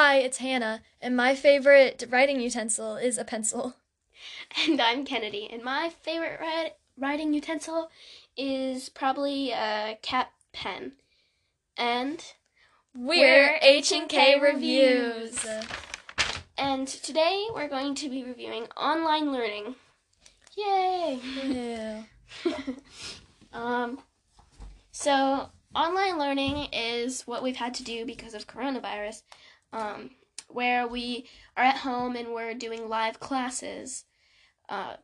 Hi, it's Hannah, and my favorite writing utensil is a pencil. And I'm Kennedy, and my favorite wri- writing utensil is probably a cat pen. And We're H and K Reviews. and today we're going to be reviewing online learning. Yay! Yeah. Um, so online learning is what we've had to do because of coronavirus, um, where we are at home and we're doing live classes, uh,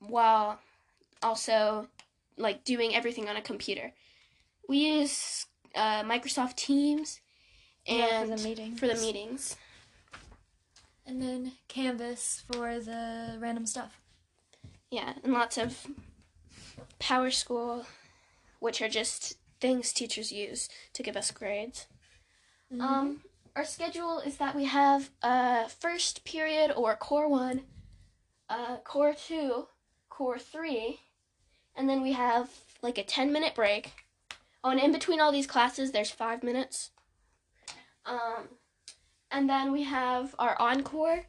while also like doing everything on a computer. We use uh, Microsoft Teams Yeah, and for the meetings. for the meetings. And then Canvas for the random stuff. Yeah, and lots of PowerSchool, which are just things teachers use to give us grades. Mm-hmm. Um, our schedule is that we have a first period or core one, uh, core two, core three, and then we have like a 10 minute break. Oh, and in between all these classes, there's five minutes. Um, and then we have our encore,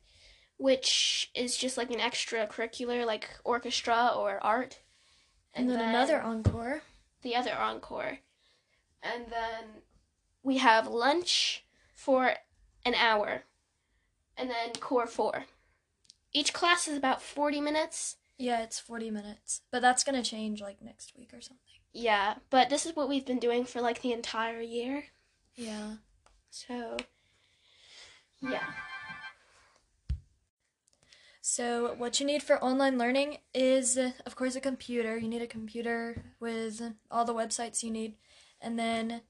which is just like an extracurricular, like orchestra or art. and then, another encore. the other encore. And then we have lunch for an hour. And then core four. Each class is about 40 minutes. Yeah, it's 40 minutes. But that's going to change like next week or something. Yeah, but this is what we've been doing for like the entire year. Yeah. So, yeah. So, what you need for online learning is, of course, a computer. You need a computer with all the websites you need. And then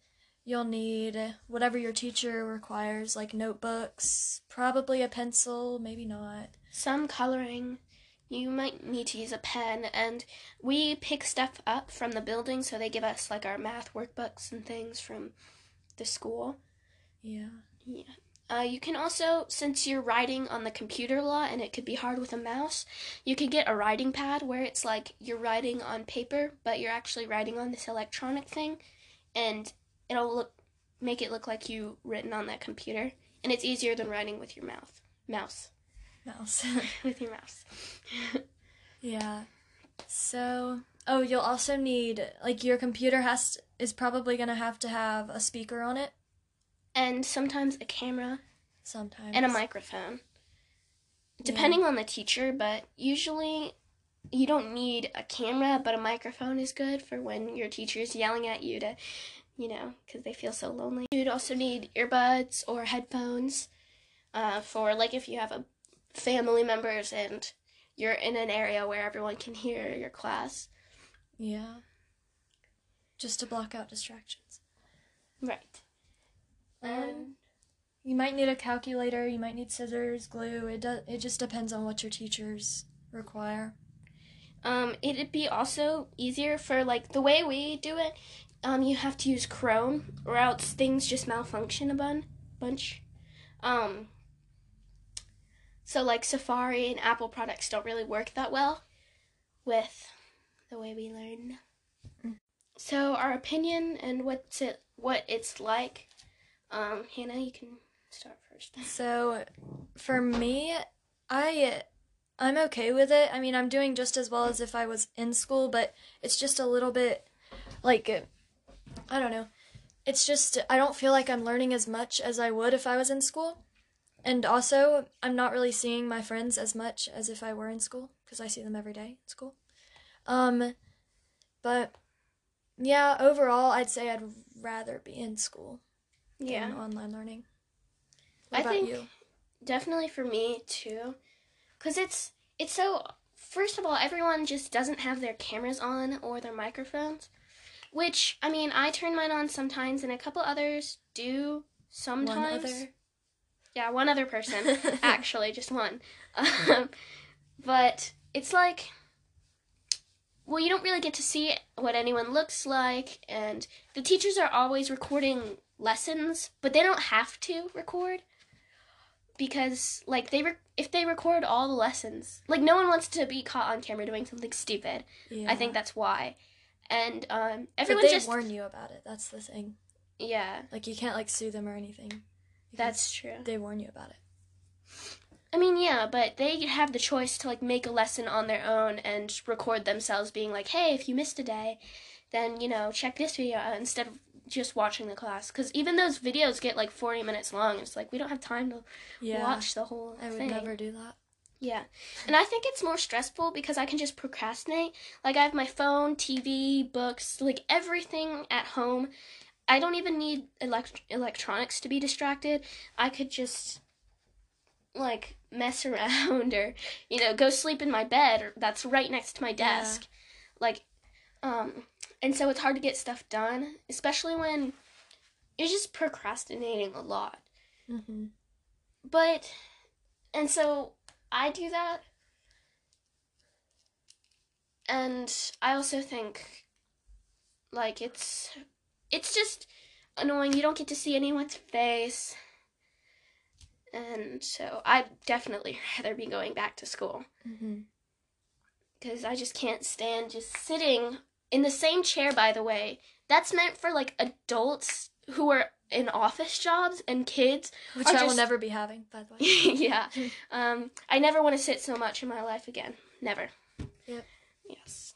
you'll need whatever your teacher requires, like notebooks, probably a pencil, maybe not. Some coloring. You might need to use a pen. And we pick stuff up from the building, so they give us like our math workbooks and things from the school. Yeah. Yeah. Uh, you can also, since you're writing on the computer a lot and it could be hard with a mouse, you can get a writing pad where it's like you're writing on paper, but you're actually writing on this electronic thing, and it'll look make it look like you written on that computer, and it's easier than writing with your mouth mouse Mouse. with your mouse. yeah. So, oh, you'll also need, like, your computer has, is probably going to have to have a speaker on it and sometimes a camera sometimes. and a microphone, depending on the teacher, but usually you don't need a camera, but a microphone is good for when your teacher is yelling at you to, you know, because they feel so lonely. You'd also need earbuds or headphones uh, for, like, if you have a family members and you're in an area where everyone can hear your class. Yeah. Just to block out distractions. Right. Um, you might need a calculator, you might need scissors, glue. It does it just depends on what your teachers require. Um, it'd be also easier for like the way we do it. Um, you have to use Chrome, or else things just malfunction a bun bunch. Um, so like Safari and Apple products don't really work that well with the way we learn. So our opinion and what's it what it's like. Um, Hannah, you can start first. So for me, I I'm okay with it. I mean, I'm doing just as well as if I was in school, but it's just a little bit like I don't know. It's just I don't feel like I'm learning as much as I would if I was in school. And also, I'm not really seeing my friends as much as if I were in school because I see them every day in school. Um but yeah, overall, I'd say I'd rather be in school Yeah. than online learning. What I about think- you? definitely for me too because it's it's so first of all everyone just doesn't have their cameras on or their microphones which i mean i turn mine on sometimes and a couple others do sometimes One other. yeah one other person. Actually just one. Um, but it's like well you don't really get to see what anyone looks like and the teachers are always recording lessons but they don't have to record because like they re- if they record all the lessons like no one wants to be caught on camera doing something stupid. Yeah. i think that's why and um But everyone they just warn you about it. That's the thing. yeah Like you can't like sue them or anything. That's true. They warn you about it. I mean, yeah, but they have the choice to like make a lesson on their own and record themselves being like, "Hey, if you missed a day, then you know check this video out," instead of just watching the class. Because even those videos get like forty minutes long. It's like we don't have time to Yeah. watch the whole I would thing. never do that. Yeah. And I think it's more stressful because I can just procrastinate. Like I have my phone, TV, books, like everything at home. I don't even need elect- electronics to be distracted. I could just like mess around or you know, go sleep in my bed or that's right next to my Yeah. desk. Like um and so it's hard to get stuff done, especially when you're just procrastinating a lot. Mm-hmm. But and so I do that. And I also think like it's it's just annoying. You don't get to see anyone's face. And so I'd definitely rather be going back to school Mm-hmm. because I just can't stand just sitting in the same chair by the way. That's meant for like adults who are in office jobs and kids Which I will never be having, by the way. yeah. Um, I never want to sit so much in my life again. Never. Yep. Yes.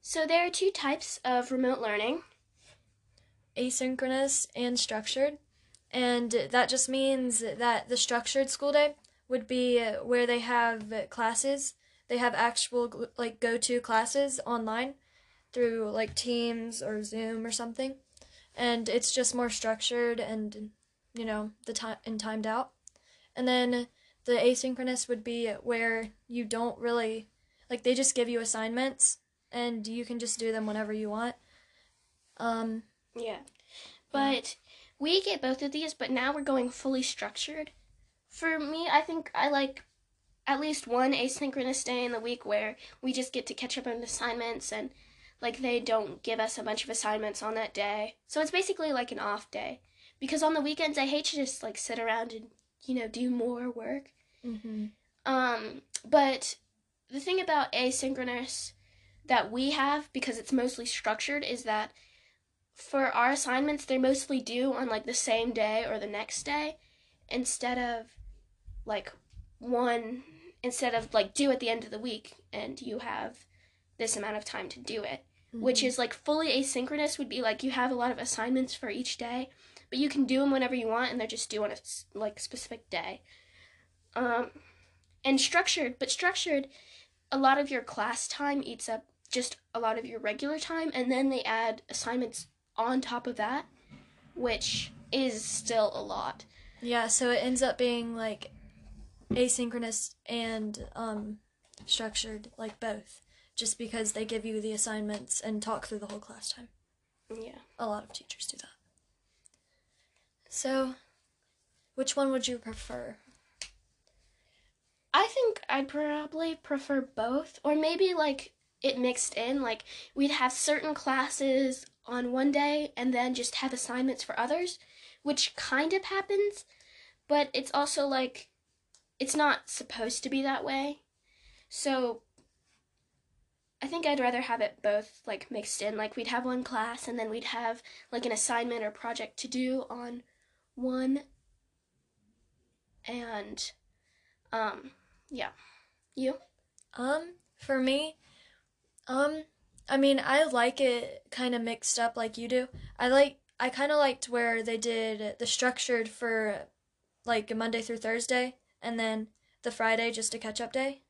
So there are two types of remote learning. Asynchronous and structured. And that just means that the structured school day would be where they have classes. They have actual like go-to classes online through like Teams or Zoom or something. And it's just more structured and you know, the time and timed out. And then the asynchronous would be where you don't really like they just give you assignments and you can just do them whenever you want. Um Yeah. But we get both of these, but now we're going fully structured. For me, I think I like at least one asynchronous day in the week where we just get to catch up on assignments and like they don't give us a bunch of assignments on that day. So it's basically like an off day. Because on the weekends I hate to just like sit around and, you know, do more work. hmm Um, but the thing about asynchronous that we have, because it's mostly structured, is that for our assignments, they're mostly due on like the same day or the next day instead of like one, instead of like due at the end of the week and you have this amount of time to do it. Which is like fully asynchronous, would be like you have a lot of assignments for each day, but you can do them whenever you want and they're just due on a like specific day. Um, and structured, but structured, a lot of your class time eats up just a lot of your regular time, and then they add assignments on top of that, which is still a lot. Yeah, so it ends up being like asynchronous and um structured, like both. Just because they give you the assignments and talk through the whole class time. Yeah. A lot of teachers do that. So, which one would you prefer? I think I'd probably prefer both, or maybe like it mixed in. Like we'd have certain classes on one day and then just have assignments for others, which kind of happens, but it's also like it's not supposed to be that way. So I think I'd rather have it both like mixed in. Like we'd have one class and then we'd have like an assignment or project to do on one and um yeah. You? Um, for me, um, I mean, I like it kind of mixed up like you do. I like, I kind of liked where they did the structured for like Monday through Thursday, and then the Friday just a catch up day.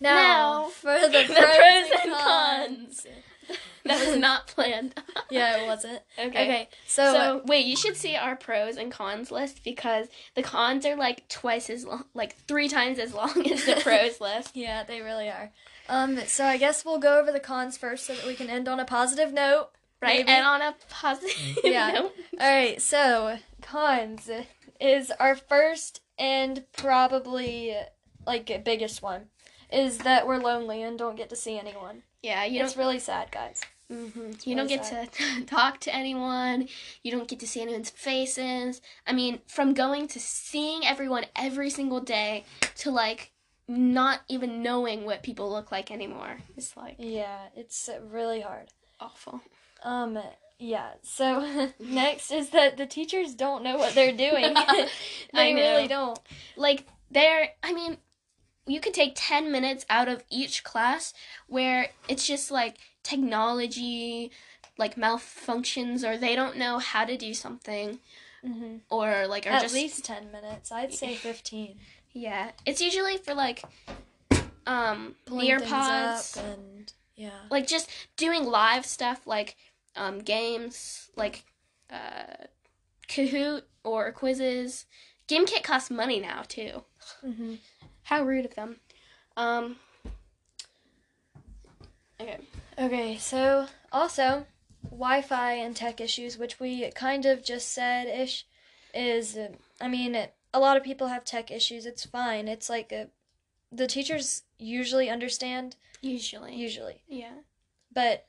Now, Now, for the, the pros, pros and and cons. That was not planned. yeah, it wasn't. Okay. Okay, so, So, wait, you should see our pros and cons list because the cons are like twice as long, like three times as long as the pros list. yeah, they really are. Um, so I guess we'll go over the cons first so that we can end on a positive note. Right? Maybe. And on a positive Yeah. note, All right, so cons is our first and probably like biggest one is that we're lonely and don't get to see anyone. yeah, you It's don't, really sad, guys. hmm you don't really get to talk to anyone. You don't get to see anyone's faces. I mean, from going to seeing everyone every single day to like not even knowing what people look like anymore. It's like Yeah, it's really hard. awful. Um, yeah. So next is that the teachers don't know what they're doing. I they really don't. like they're. i mean you could take 10 minutes out of each class where it's just like technology like malfunctions or they don't know how to do something. Hmm or like are At just least ten minutes. I'd say fifteen. yeah. It's usually for like um Pulling Nearpods and yeah. like just doing live stuff like um games like uh kahoot or quizzes. Gimkit costs money now too. Hmm How rude of them. Um. Okay. Okay, so also Wi-Fi and tech issues, which we kind of just said ish, is uh, I mean a lot of people have tech issues. It's fine. It's like a, the teachers usually understand Usually. usually, Yeah. but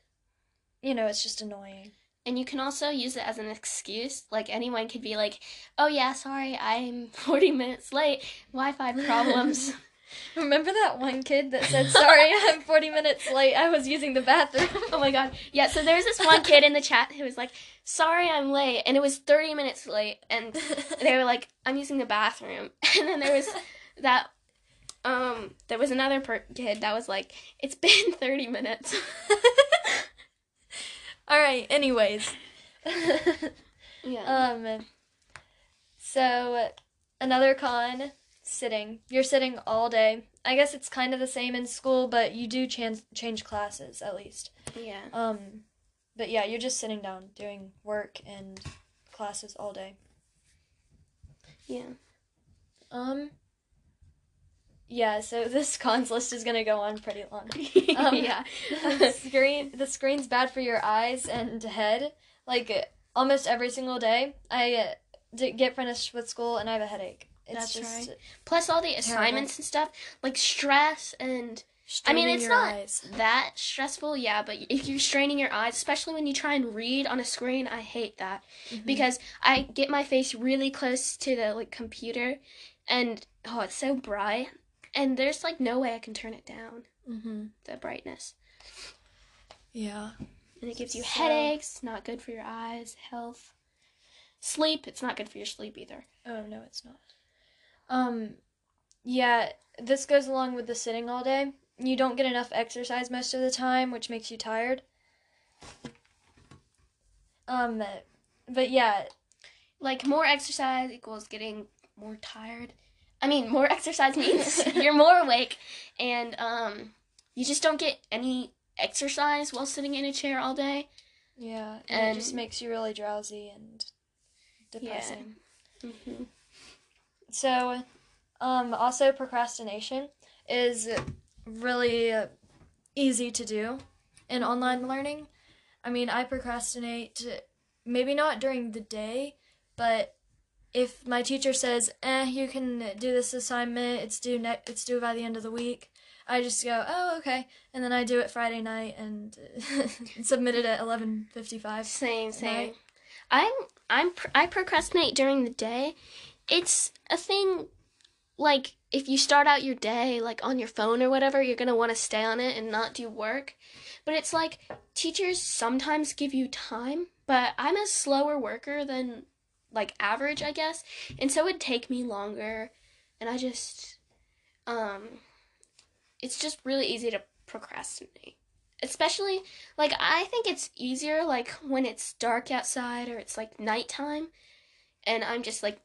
you know it's just annoying. And you can also use it as an excuse. Like anyone could be like, "Oh yeah, sorry, I'm 40 minutes late. Wi-Fi problems." Remember that one kid that said, "Sorry, I'm 40 minutes late. I was using the bathroom." oh my god. Yeah. So there's this one kid in the chat who was like, "Sorry, I'm late," and it was 30 minutes late, and they were like, "I'm using the bathroom," and then there was that. Um, there was another per- kid that was like, "It's been 30 minutes." All right. Anyways, yeah. um, so another con, sitting. You're sitting all day. I guess it's kind of the same in school, but you do change change classes at least. yeah. Um, but yeah, you're just sitting down doing work and classes all day. Yeah. Um. Yeah, so this cons list is gonna go on pretty long. Um, yeah. the screen the screen's bad for your eyes and head like almost every single day i uh, get finished with school and i have a headache it's That's just right. Plus all the assignments and stuff, like stress and Straining I mean, it's not eyes. that stressful, yeah, but if you're straining your eyes, especially when you try and read on a screen, I hate that Mhm. because I get my face really close to the like computer and oh, it's so bright and there's like no way I can turn it down, Mhm. the brightness. yeah And it gives you So- headaches, not good for your eyes, health. Sleep, it's not good for your sleep either. oh no it's not um yeah this goes along with the sitting all day you don't get enough exercise most of the time which makes you tired um but yeah like more exercise equals getting more tired. I mean, more exercise means you're more awake and um you just don't get any exercise while sitting in a chair all day. yeah and it just makes you really drowsy and depressing hmm So, um, also procrastination is really easy to do in online learning. I mean, I procrastinate maybe not during the day, but if my teacher says, "Eh, you can do this assignment. It's due ne- it's due by the end of the week." I just go, "Oh, okay," and then I do it Friday night and submit it at eleven fifty-five. Same, same. Right. I'm I'm pr- I procrastinate during the day. It's a thing like if you start out your day like on your phone or whatever, you're going to want to stay on it and not do work. But it's like teachers sometimes give you time, but I'm a slower worker than like average, I guess. And so it'd take me longer and I just um it's just really easy to procrastinate. Especially like I think it's easier like when it's dark outside or it's like nighttime and I'm just like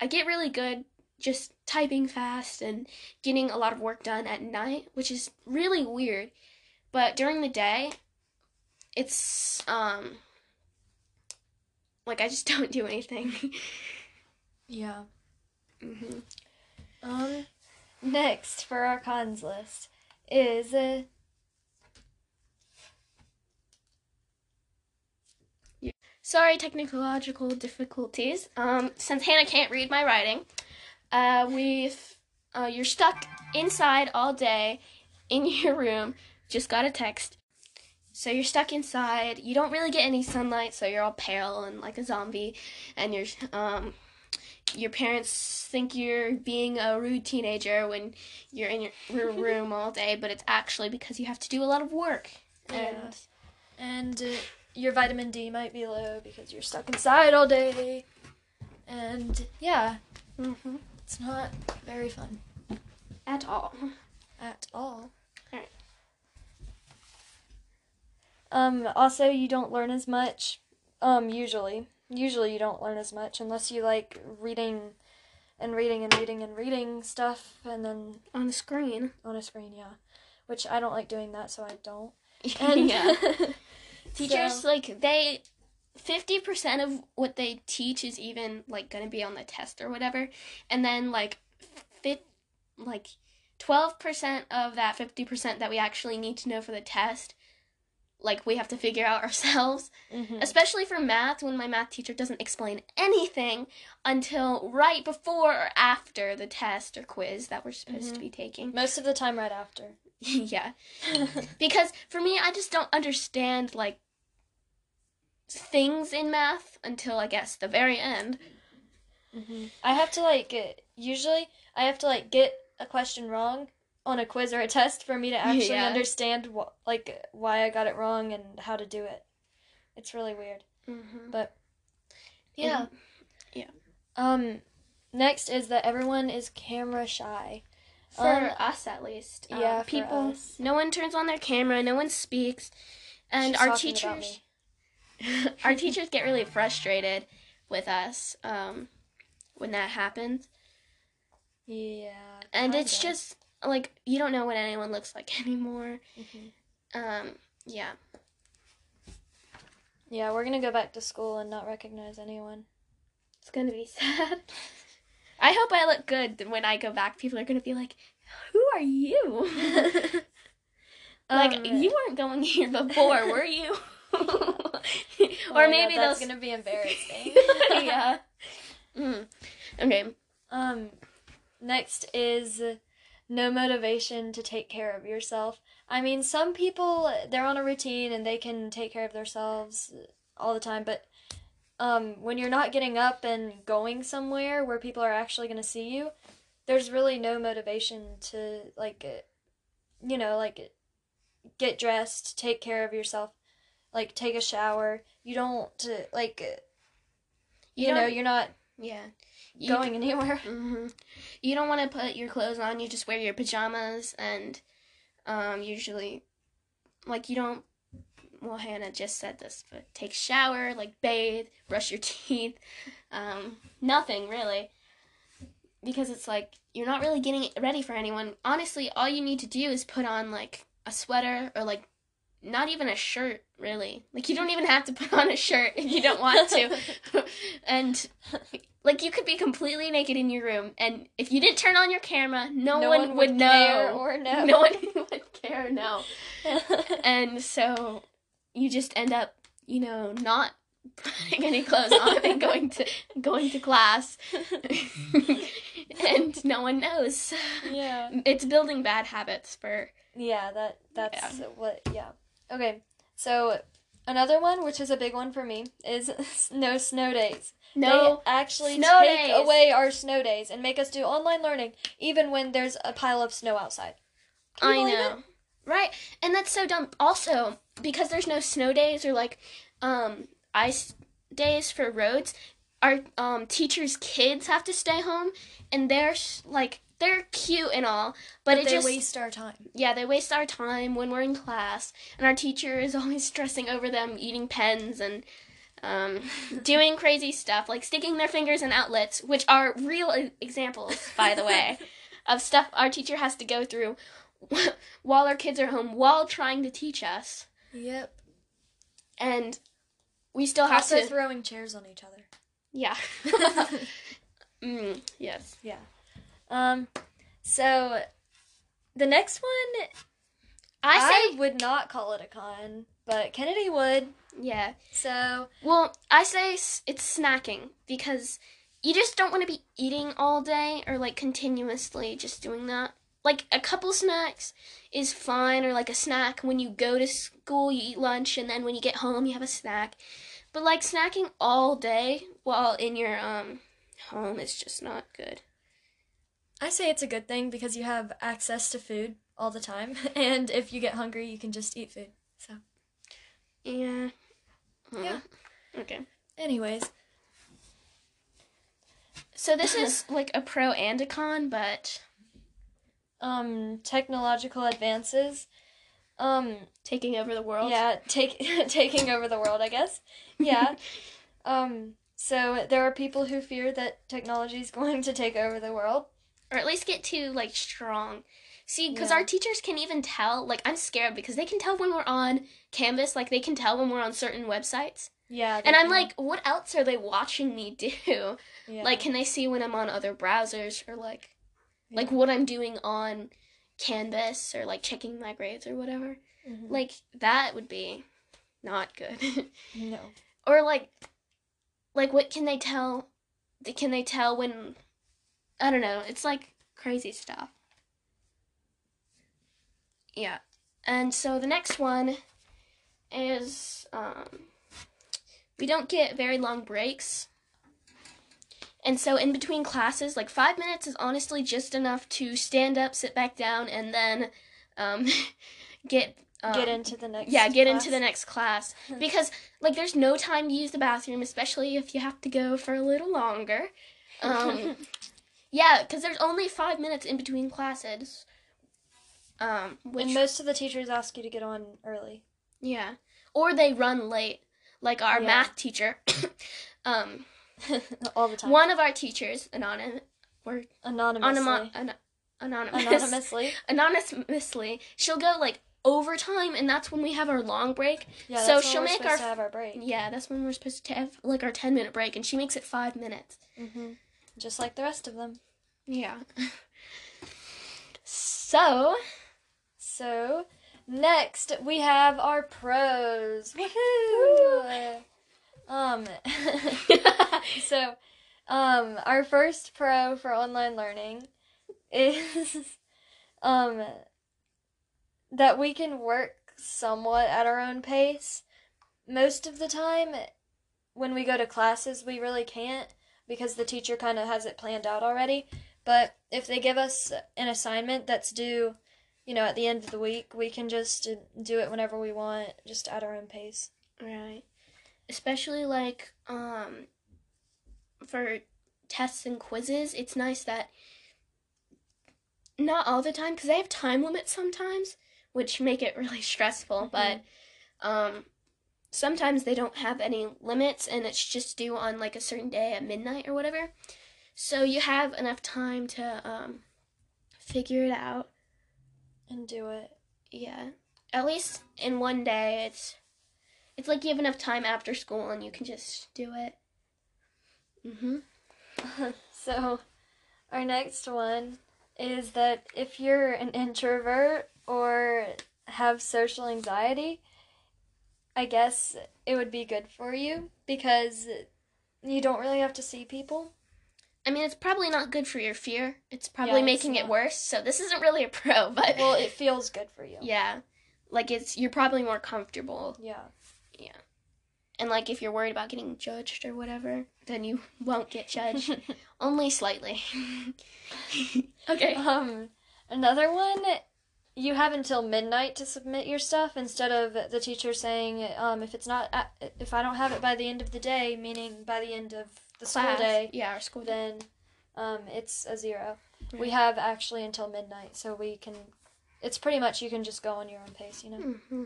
I get really good just typing fast and getting a lot of work done at night, which is really weird. But during the day, it's um like I just don't do anything. Yeah. hmm Um, next for our cons list is uh, Sorry, technological difficulties. Um, since Hannah can't read my writing, uh, we've uh, you're stuck inside all day in your room. Just got a text. So you're stuck inside. You don't really get any sunlight, so you're all pale and like a zombie, and you're um, your parents think you're being a rude teenager when you're in your room all day, but it's actually because you have to do a lot of work. And and uh, your vitamin D might be low because you're stuck inside all day. And yeah, Mm-hmm. it's not very fun At all. at all. Um also you don't learn as much um usually. Usually you don't learn as much unless you like reading and reading and reading and reading stuff and then On the screen. on a screen, yeah. Which I don't like doing that, so I don't. And yeah. Teachers So- like they 50% of what they teach is even like going to be on the test or whatever. And then like fit like 12% of that 50% that we actually need to know for the test like we have to figure out ourselves. Mhm. Especially for math when my math teacher doesn't explain anything until right before or after the test or quiz that we're supposed to Mhm. be taking. Most of the time right after. yeah. Because for me, I just don't understand like things in math until I guess the very end. I have to like usually I have to like get a question wrong on a quiz or a test for me to actually Yeah. understand what like why I got it wrong and how to do it. It's really weird. Mm-hmm. But Yeah. Yeah. Um next is that everyone is camera shy. For Um, us, at least. Um, yeah, for people. No one turns on their camera. No one speaks, and She's our teachers. our teachers get really frustrated with us um, when that happens, Yeah. and it's just like you don't know what anyone looks like anymore. Mhm. Um, yeah. Yeah, we're gonna go back to school and not recognize anyone. It's gonna be sad. I hope I look good when I go back. People are gonna be like, "Who are you?" like Um, you weren't going here before, were you? oh or maybe God, that's those. gonna be embarrassing. yeah. Mm. Okay. Um, next is no motivation to take care of yourself. I mean, some people they're on a routine and they can take care of themselves all the time, but um, when you're not getting up and going somewhere where people are actually going to see you, there's really no motivation to like, you know, like get dressed, take care of yourself, like take a shower. You don't like, uh, you, know, you're not Yeah. You going anywhere. hmm You don't want to put your clothes on. You just wear your pajamas, and um, usually, like you don't. Well, Hannah just said this, but take shower, like bathe, brush your teeth, um, nothing really, because it's like you're not really getting ready for anyone. Honestly, all you need to do is put on like a sweater or like not even a shirt really. Like you don't even have to put on a shirt if you don't want to. And like you could be completely naked in your room and if you didn't turn on your camera no, one, would, care know. or know. no one would care no. And so you just end up you know not putting any clothes on and going to going to class. And no one knows. Yeah. it's building bad habits for Yeah, that that's what yeah. Okay. So another one which is a big one for me is no snow days. no they actually snow take days. away our snow days and make us do online learning even when there's a pile of snow outside. I know. Right. And that's so dumb. Also, because there's no snow days or like um ice days for roads, our um teachers' kids have to stay home and they're like they're cute and all, but, But it they just waste our time. yeah, they waste our time when we're in class and our teacher is always stressing over them eating pens and um, doing crazy stuff like sticking their fingers in outlets, which are real examples, by the way, of stuff our teacher has to go through while our kids are home while trying to teach us. Yep. And we still have Also to. throwing chairs on each other. yeah. mm, yes. Um so the next one I I, would not call it a con, but Kennedy would. yeah. So Well, I say it's snacking because you just don't want to be eating all day or like continuously just doing that. Like a couple snacks is fine, or like a snack when you go to school, you eat lunch, and then when you get home, you have a snack. But like snacking all day while in your um home is just not good. I say it's a good thing because you have access to food all the time, and if you get hungry, you can just eat food. So Yeah. Yeah. Okay. Anyways, So this is like a pro and a con, but um, technological advances. Um, taking over the world. yeah, take taking over the world, I guess. Yeah. um, so there are people who fear that technology is going to take over the world. Or at least get too like strong. See, because Yeah. our teachers can even tell. Like, I'm scared because they can tell when we're on Canvas. Like, they can tell when we're on certain websites. Yeah. And I'm can- like, what else are they watching me do? yeah. Like, can they see when I'm on other browsers or like, like what I'm doing on Canvas or like checking my grades or whatever? Mhm. Like, that would be not good. no. or like, like what can they tell? Can they tell when? I don't know. It's like crazy stuff. Yeah. And so the next one is um, we don't get very long breaks. And so in between classes, like five minutes is honestly just enough to stand up, sit back down, and then um, get um, Get into the next. yeah get class. into the next class because like there's no time to use the bathroom, especially if you have to go for a little longer. Um, yeah, because there's only five minutes in between classes. Um, which and most of the teachers ask you to get on early. yeah, or they run late, like our Yeah. math teacher. um, All the time. one of our teachers, anonymous, or anonymously. anonymous, an- anonymous, Anonymously. anonymously, she'll go like overtime, and that's when we have our long break. Yeah. So that's when she'll we're make supposed our- to have our break. Yeah, that's when we're supposed to have like our ten minute break, and she makes it five minutes. hmm Just like the rest of them. Yeah. so, So next we have our pros. Woohoo! um. so, um, our first pro for online learning is um that we can work somewhat at our own pace. Most of the time, when we go to classes, we really can't because the teacher kind of has it planned out already. But if they give us an assignment that's due, you know, at the end of the week, we can just do it whenever we want, just at our own pace. right. Especially like um for tests and quizzes, it's nice that not all the time cuz they have time limits sometimes, which make it really stressful, but um sometimes they don't have any limits and it's just due on like a certain day at midnight or whatever. So you have enough time to um figure it out. And do it. Yeah. At least in one day it's it's like you have enough time after school and you can just do it. Mhm. so, our next one is that if you're an introvert or have social anxiety, I guess it would be good for you because you don't really have to see people. I mean, it's probably not good for your fear. It's probably it's making it worse. So this isn't really a pro, but Well, it feels good for you. yeah. Like it's you're probably more comfortable. Yeah, yeah. And like if you're worried about getting judged or whatever, then you won't get judged. Only slightly. okay. Um, another one, you have until midnight to submit your stuff instead of the teacher saying, um, if it's not, at, if I don't have it by the end of the day, meaning by the end of the school day, Yeah, our school day. then, um, it's a zero. We have actually until midnight, so we can. It's pretty much you can just go on your own pace, you know. hmm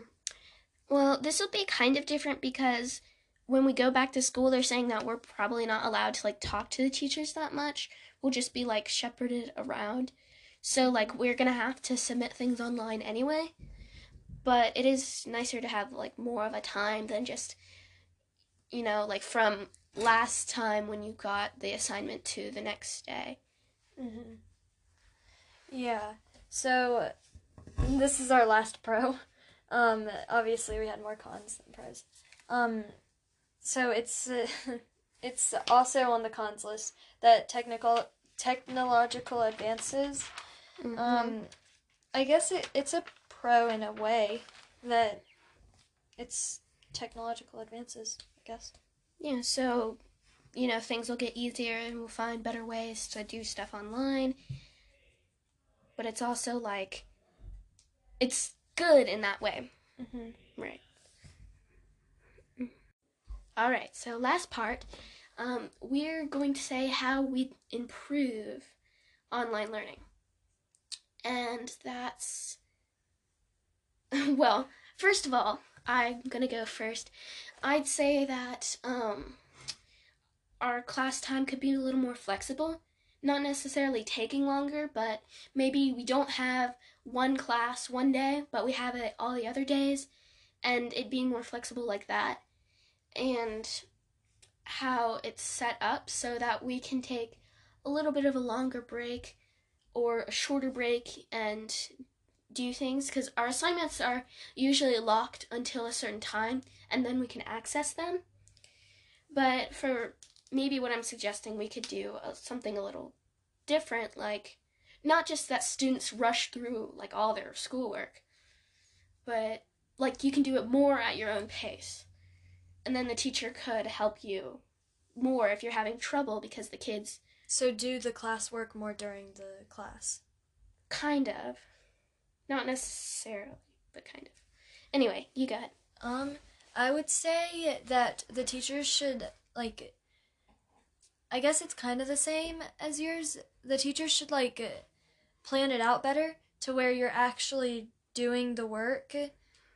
Well, this will be kind of different because when we go back to school, they're saying that we're probably not allowed to like talk to the teachers that much. We'll just be like shepherded around. So like we're gonna have to submit things online anyway. But it is nicer to have like more of a time than just you know like from last time when you got the assignment to the next day. Mm-hmm. Yeah. So this is our last pro. Um, obviously we had more cons than pros. Um, so it's uh, it's also on the cons list that technical technological advances. Mhm. Um, I guess it, it's a pro in a way that it's technological advances. I guess. Yeah, so, you know, things will get easier and we'll find better ways to do stuff online. But it's also like, it's good in that way. hmm Right. All right, so last part, um, we're going to say how we improve online learning. And that's, well, first of all, I'm to go first. I'd say that um, our class time could be a little more flexible. Not necessarily taking longer, but maybe we don't have one class one day, but we have it all the other days, and it being more flexible like that. And how it's set up so that we can take a little bit of a longer break or a shorter break and do things because our assignments are usually locked until a certain time and then we can access them. But for maybe what I'm suggesting, we could do uh, something a little different, like not just that students rush through like all their schoolwork, but like you can do it more at your own pace. And then the teacher could help you more if you're having trouble because the kids So do the classwork more during the class. kind of not necessarily, but kind of. Anyway, you got Um, I would say that the teachers should like. I guess it's kind of the same as yours. The teachers should like plan it out better to where you're actually doing the work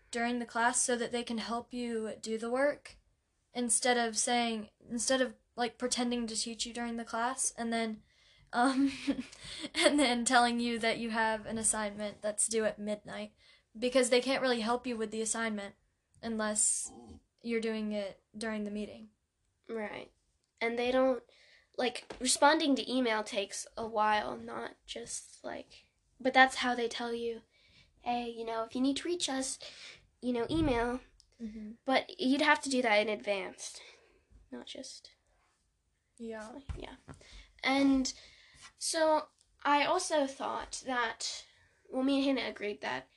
during the class so that they can help you do the work instead of saying instead of like pretending to teach you during the class and then um and then telling you that you have an assignment that's due at midnight because they can't really help you with the assignment unless you're doing it during the meeting. right. And they don't like responding to email takes a while, not just like but that's how they tell you, hey, you know, if you need to reach us, you know, email. Mm-hmm. But you'd have to do that in advance, not just Yeah. yeah. And so I also thought that, well, me and Hannah agreed that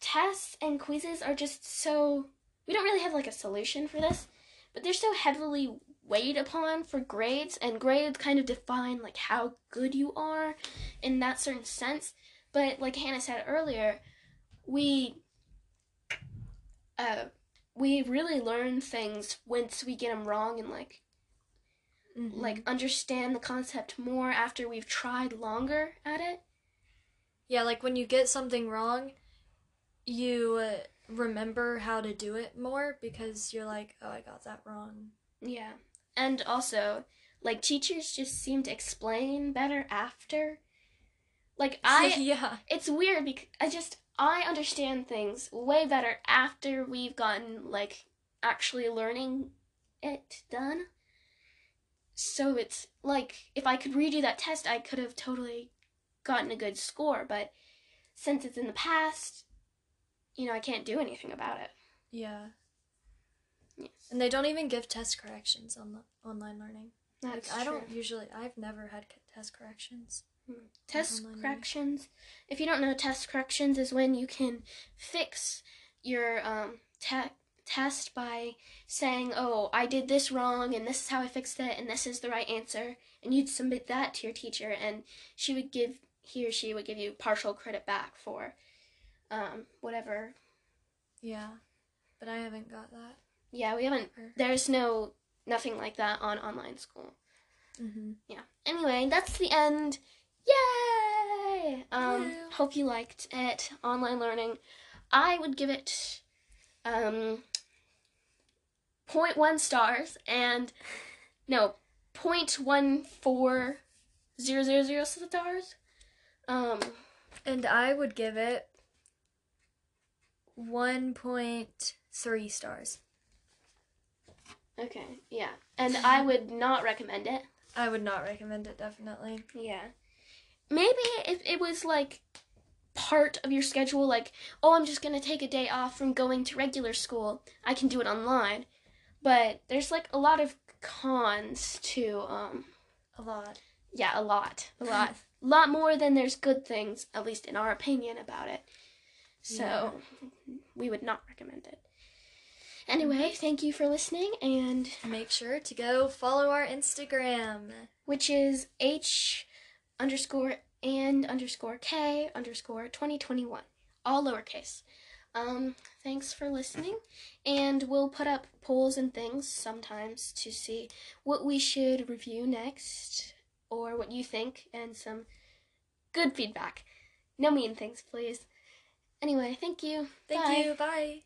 tests and quizzes are just so, we don't really have like a solution for this, but they're so heavily weighed upon for grades, and grades kind of define like how good you are in that certain sense. But like Hannah said earlier, we, uh, we really learn things once we get them wrong and like Mhm. like understand the concept more after we've tried longer at it. yeah, like when you get something wrong, you uh, remember how to do it more because you're like, oh, I got that wrong. Yeah. And also, like teachers just seem to explain better after. Like I yeah. it's weird because I just I understand things way better after we've gotten like actually learning it done. So it's like if I could redo that test, I could have totally gotten a good score, but since it's in the past, you know, I can't do anything about it. Yeah. Yes. And they don't even give test corrections on the online learning. That's like I don't usually I've never had test corrections. Test online learning. corrections. If you don't know, test corrections is when you can fix your um, te- test by saying, "Oh, I did this wrong, and this is how I fixed it, and this is the right answer," and you'd submit that to your teacher, and she would give he or she would give you partial credit back for um, whatever. Yeah. But I haven't got that. Yeah, we haven't. There's no nothing like that on online school. Mm-hmm. yeah. Anyway, that's the end. Yay! Um, Woo. hope you liked it. Online learning. I would give it um 0.1 stars and no 0.14000 stars. Um, And I would give it 1.3 stars. okay, yeah. And I would not recommend it. I would not recommend it definitely. Yeah. Maybe if it was like part of your schedule, like, oh, I'm just gonna take a day off from going to regular school, I can do it online. But there's like a lot of cons to, um, A lot. yeah, a lot. A lot. A lot more than there's good things, at least in our opinion about it. So, Yeah. we would not recommend it. Anyway, thank you for listening, and Make sure to go follow our Instagram. which is H underscore and underscore K underscore 2021. All lowercase. Um, thanks for listening, and we'll put up polls and things sometimes to see what we should review next or what you think and some good feedback. No mean things, please. Anyway, thank you. Thank Bye. you. Bye.